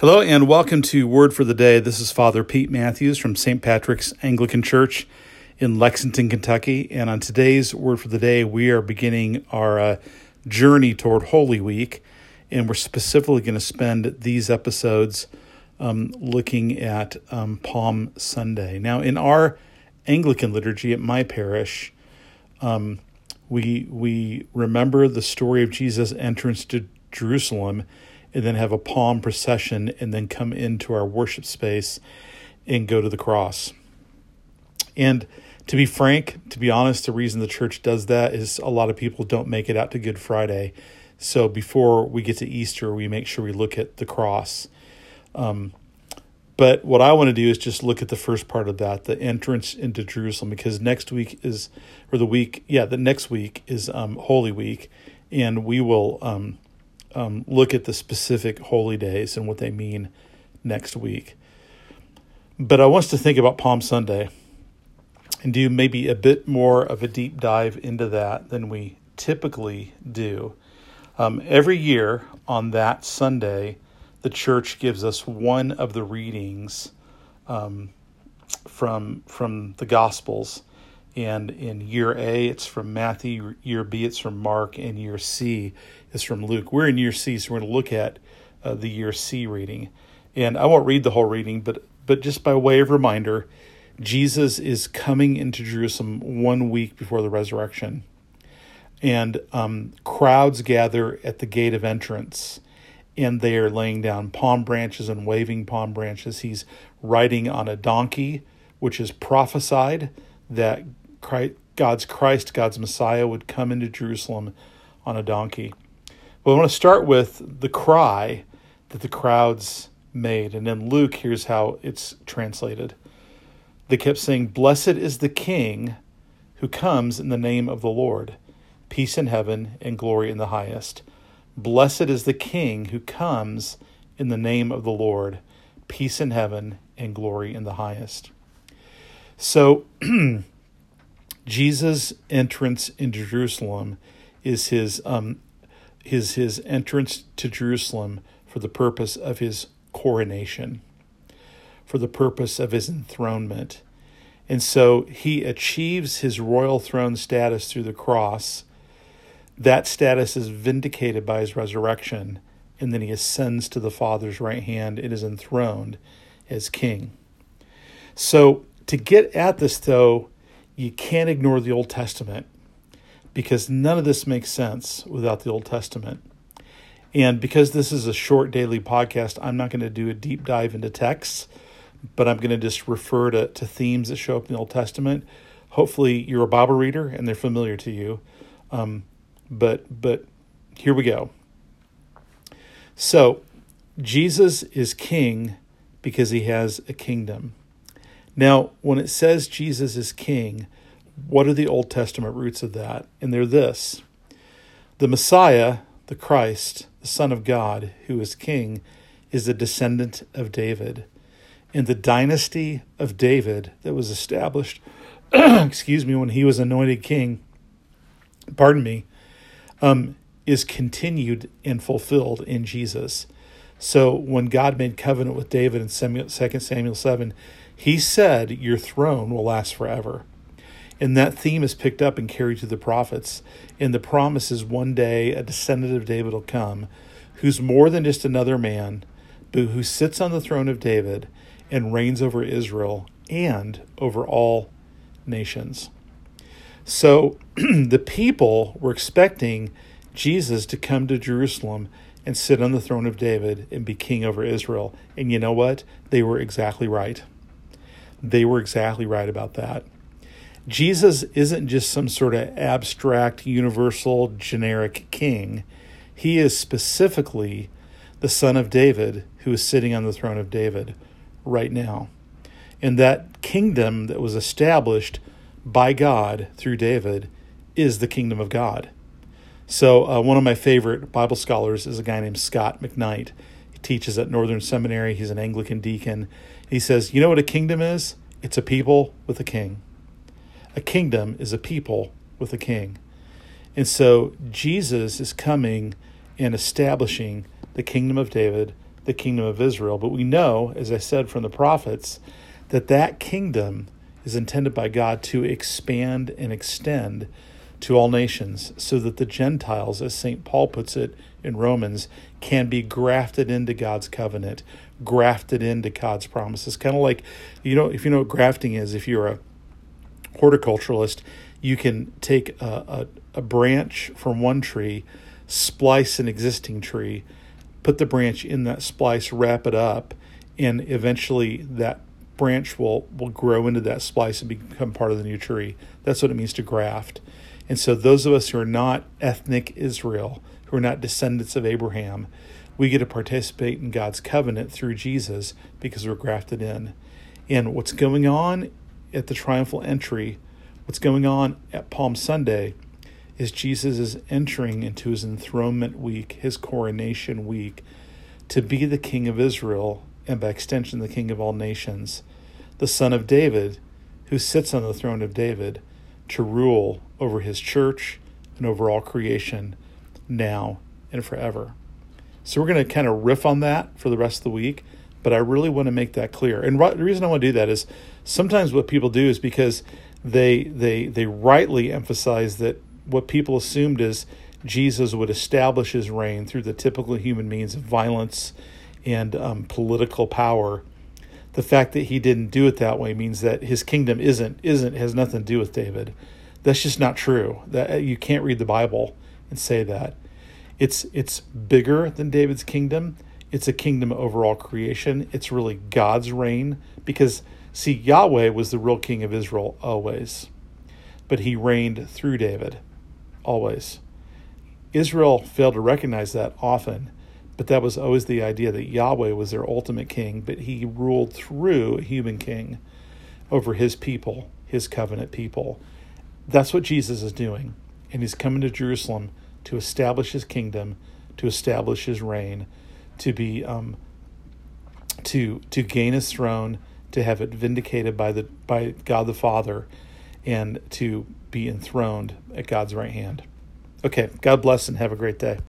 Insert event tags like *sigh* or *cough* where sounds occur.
Hello and welcome to Word for the Day. This is Father Pete Matthews from St. Patrick's Anglican Church in Lexington, Kentucky. And on today's Word for the Day, we are beginning our uh, journey toward Holy Week. And we're specifically going to spend these episodes um, looking at um, Palm Sunday. Now, in our Anglican liturgy at my parish, um, we, we remember the story of Jesus' entrance to Jerusalem and then have a palm procession and then come into our worship space and go to the cross. And to be frank, to be honest, the reason the church does that is a lot of people don't make it out to Good Friday. So before we get to Easter, we make sure we look at the cross. Um, but what I want to do is just look at the first part of that, the entrance into Jerusalem, because next week is, or the week, yeah, the next week is um, Holy Week, and we will um, um, look at the specific holy days and what they mean next week. But I want us to think about Palm Sunday and do maybe a bit more of a deep dive into that than we typically do. Um, every year on that Sunday, the church gives us one of the readings um, from from the Gospels, and in year A it's from Matthew, year B it's from Mark, and year C is from Luke. We're in year C, so we're going to look at uh, the year C reading. And I won't read the whole reading, but but just by way of reminder, Jesus is coming into Jerusalem one week before the resurrection, and um, crowds gather at the gate of entrance, and they are laying down palm branches and waving palm branches. He's riding on a donkey, which is prophesied that Christ, God's Christ, God's Messiah, would come into Jerusalem on a donkey. But I want to start with the cry that the crowds made. And then Luke, here's how it's translated. They kept saying, Blessed is the King who comes in the name of the Lord, peace in heaven and glory in the highest. Blessed is the King who comes in the name of the Lord, peace in heaven and glory in the highest. So, *clears throat* Jesus' entrance into Jerusalem is his um, is his entrance to Jerusalem for the purpose of his coronation, for the purpose of his enthronement. And so he achieves his royal throne status through the cross. That status is vindicated by his resurrection, and then he ascends to the Father's right hand and is enthroned as king. So, to get at this, though, you can't ignore the Old Testament because none of this makes sense without the Old Testament. And because this is a short daily podcast, I'm not going to do a deep dive into texts, but I'm going to just refer to, to themes that show up in the Old Testament. Hopefully, you're a Bible reader and they're familiar to you. Um, but but here we go. So, Jesus is king because he has a kingdom. Now, when it says Jesus is king, what are the Old Testament roots of that? And they're this the Messiah, the Christ, the Son of God, who is king, is a descendant of David. And the dynasty of David that was established, *clears throat* excuse me, when he was anointed king, pardon me, um, is continued and fulfilled in Jesus. So when God made covenant with David in 2 Samuel 7, he said, Your throne will last forever. And that theme is picked up and carried to the prophets. And the promise is one day a descendant of David will come who's more than just another man, but who sits on the throne of David and reigns over Israel and over all nations. So *clears throat* the people were expecting Jesus to come to Jerusalem and sit on the throne of David and be king over Israel. And you know what? They were exactly right. They were exactly right about that. Jesus isn't just some sort of abstract, universal, generic king. He is specifically the son of David who is sitting on the throne of David right now. And that kingdom that was established by God through David is the kingdom of God. So, uh, one of my favorite Bible scholars is a guy named Scot McKnight. He teaches at Northern Seminary, he's an Anglican deacon. He says, You know what a kingdom is? It's a people with a king. A kingdom is a people with a king. And so Jesus is coming and establishing the kingdom of David the kingdom of Israel. But we know, as I said from the prophets, that that kingdom is intended by God to expand and extend to all nations so that the Gentiles, as St. Paul puts it in Romans, can be grafted into God's covenant, grafted into God's promises. Kind of like, you know, if you know what grafting is, if you're a horticulturalist, you can take a, a, a branch from one tree, splice an existing tree, put the branch in that splice, wrap it up, and eventually that branch will will grow into that splice and become part of the new tree. That's what it means to graft. And so those of us who are not ethnic Israel, who are not descendants of Abraham, we get to participate in God's covenant through Jesus because we're grafted in. And what's going on at the triumphal entry, what's going on at Palm Sunday, is Jesus is entering into his enthronement week, his coronation week, to be the King of Israel and by extension the King of all nations, the Son of David, who sits on the throne of David to rule over his church and over all creation now and forever. So we're going to kind of riff on that for the rest of the week, but I really want to make that clear. And the reason I want to do that is sometimes what people do is because they they they rightly emphasize that what people assumed is Jesus would establish his reign through the typical human means of violence and um, political power. The fact that he didn't do it that way means that his kingdom isn't isn't has nothing to do with David. That's just not true. That uh, you can't read the Bible and say that. It's it's bigger than David's kingdom. It's a kingdom over all creation. It's really God's reign because see Yahweh was the real king of Israel always. But he reigned through David always. Israel failed to recognize that often, but that was always the idea that Yahweh was their ultimate king, but he ruled through a human king over his people, his covenant people. That's what Jesus is doing. And he's coming to Jerusalem to establish his kingdom, to establish his reign, to be um, to to gain his throne, to have it vindicated by the by God the Father, and to be enthroned at God's right hand. Okay, God bless and have a great day.